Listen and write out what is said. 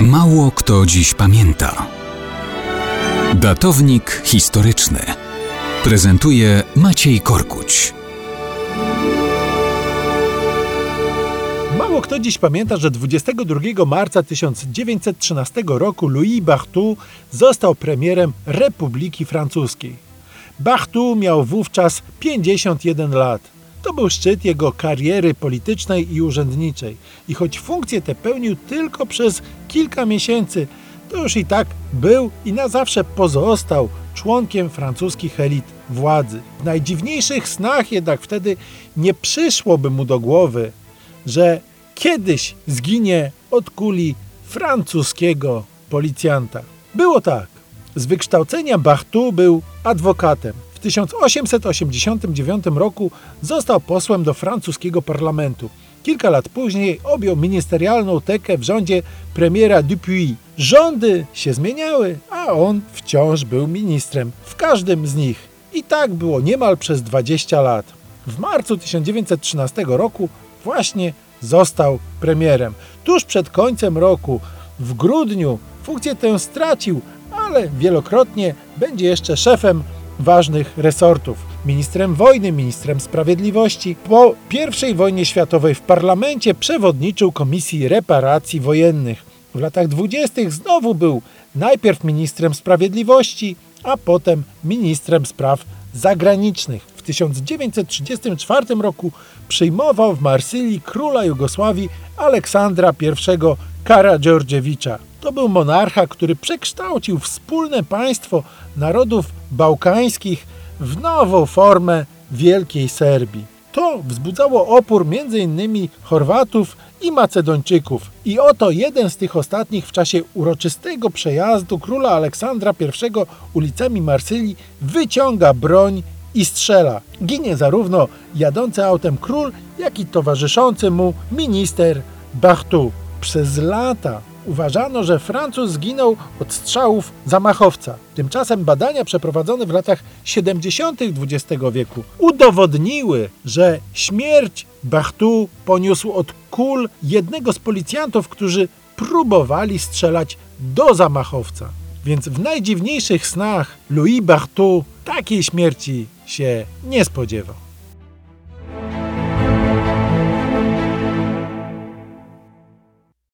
Mało kto dziś pamięta. Datownik historyczny prezentuje Maciej Korkuć. Mało kto dziś pamięta, że 22 marca 1913 roku Louis Barthou został premierem Republiki Francuskiej. Barthou miał wówczas 51 lat. To był szczyt jego kariery politycznej i urzędniczej. I choć funkcję tę pełnił tylko przez kilka miesięcy, to już i tak był i na zawsze pozostał członkiem francuskich elit władzy. W najdziwniejszych snach jednak wtedy nie przyszłoby mu do głowy, że kiedyś zginie od kuli francuskiego policjanta. Było tak. Z wykształcenia Barthou był adwokatem. W 1889 roku został posłem do francuskiego parlamentu. Kilka lat później objął ministerialną tekę w rządzie premiera Dupuy. Rządy się zmieniały, a on wciąż był ministrem w każdym z nich. I tak było niemal przez 20 lat. W marcu 1913 roku właśnie został premierem. Tuż przed końcem roku, w grudniu, funkcję tę stracił, ale wielokrotnie będzie jeszcze szefem ważnych resortów. Ministrem wojny, ministrem sprawiedliwości. Po I wojnie światowej w parlamencie przewodniczył Komisji Reparacji Wojennych. W latach dwudziestych znowu był najpierw ministrem sprawiedliwości, a potem ministrem spraw zagranicznych. W 1934 roku przyjmował w Marsylii króla Jugosławii Aleksandra I Karadziordziewicza. To był monarcha, który przekształcił wspólne państwo narodów bałkańskich w nową formę Wielkiej Serbii. To wzbudzało opór m.in. Chorwatów i Macedończyków. I oto jeden z tych ostatnich w czasie uroczystego przejazdu króla Aleksandra I ulicami Marsylii wyciąga broń i strzela. Ginie zarówno jadący autem król, jak i towarzyszący mu minister Barthou. Przez lata uważano, że Francuz zginął od strzałów zamachowca. Tymczasem badania przeprowadzone w latach 70. XX wieku udowodniły, że śmierć Barthou poniósł od kul jednego z policjantów, którzy próbowali strzelać do zamachowca. Więc w najdziwniejszych snach Louis Barthou takiej śmierci się nie spodziewał.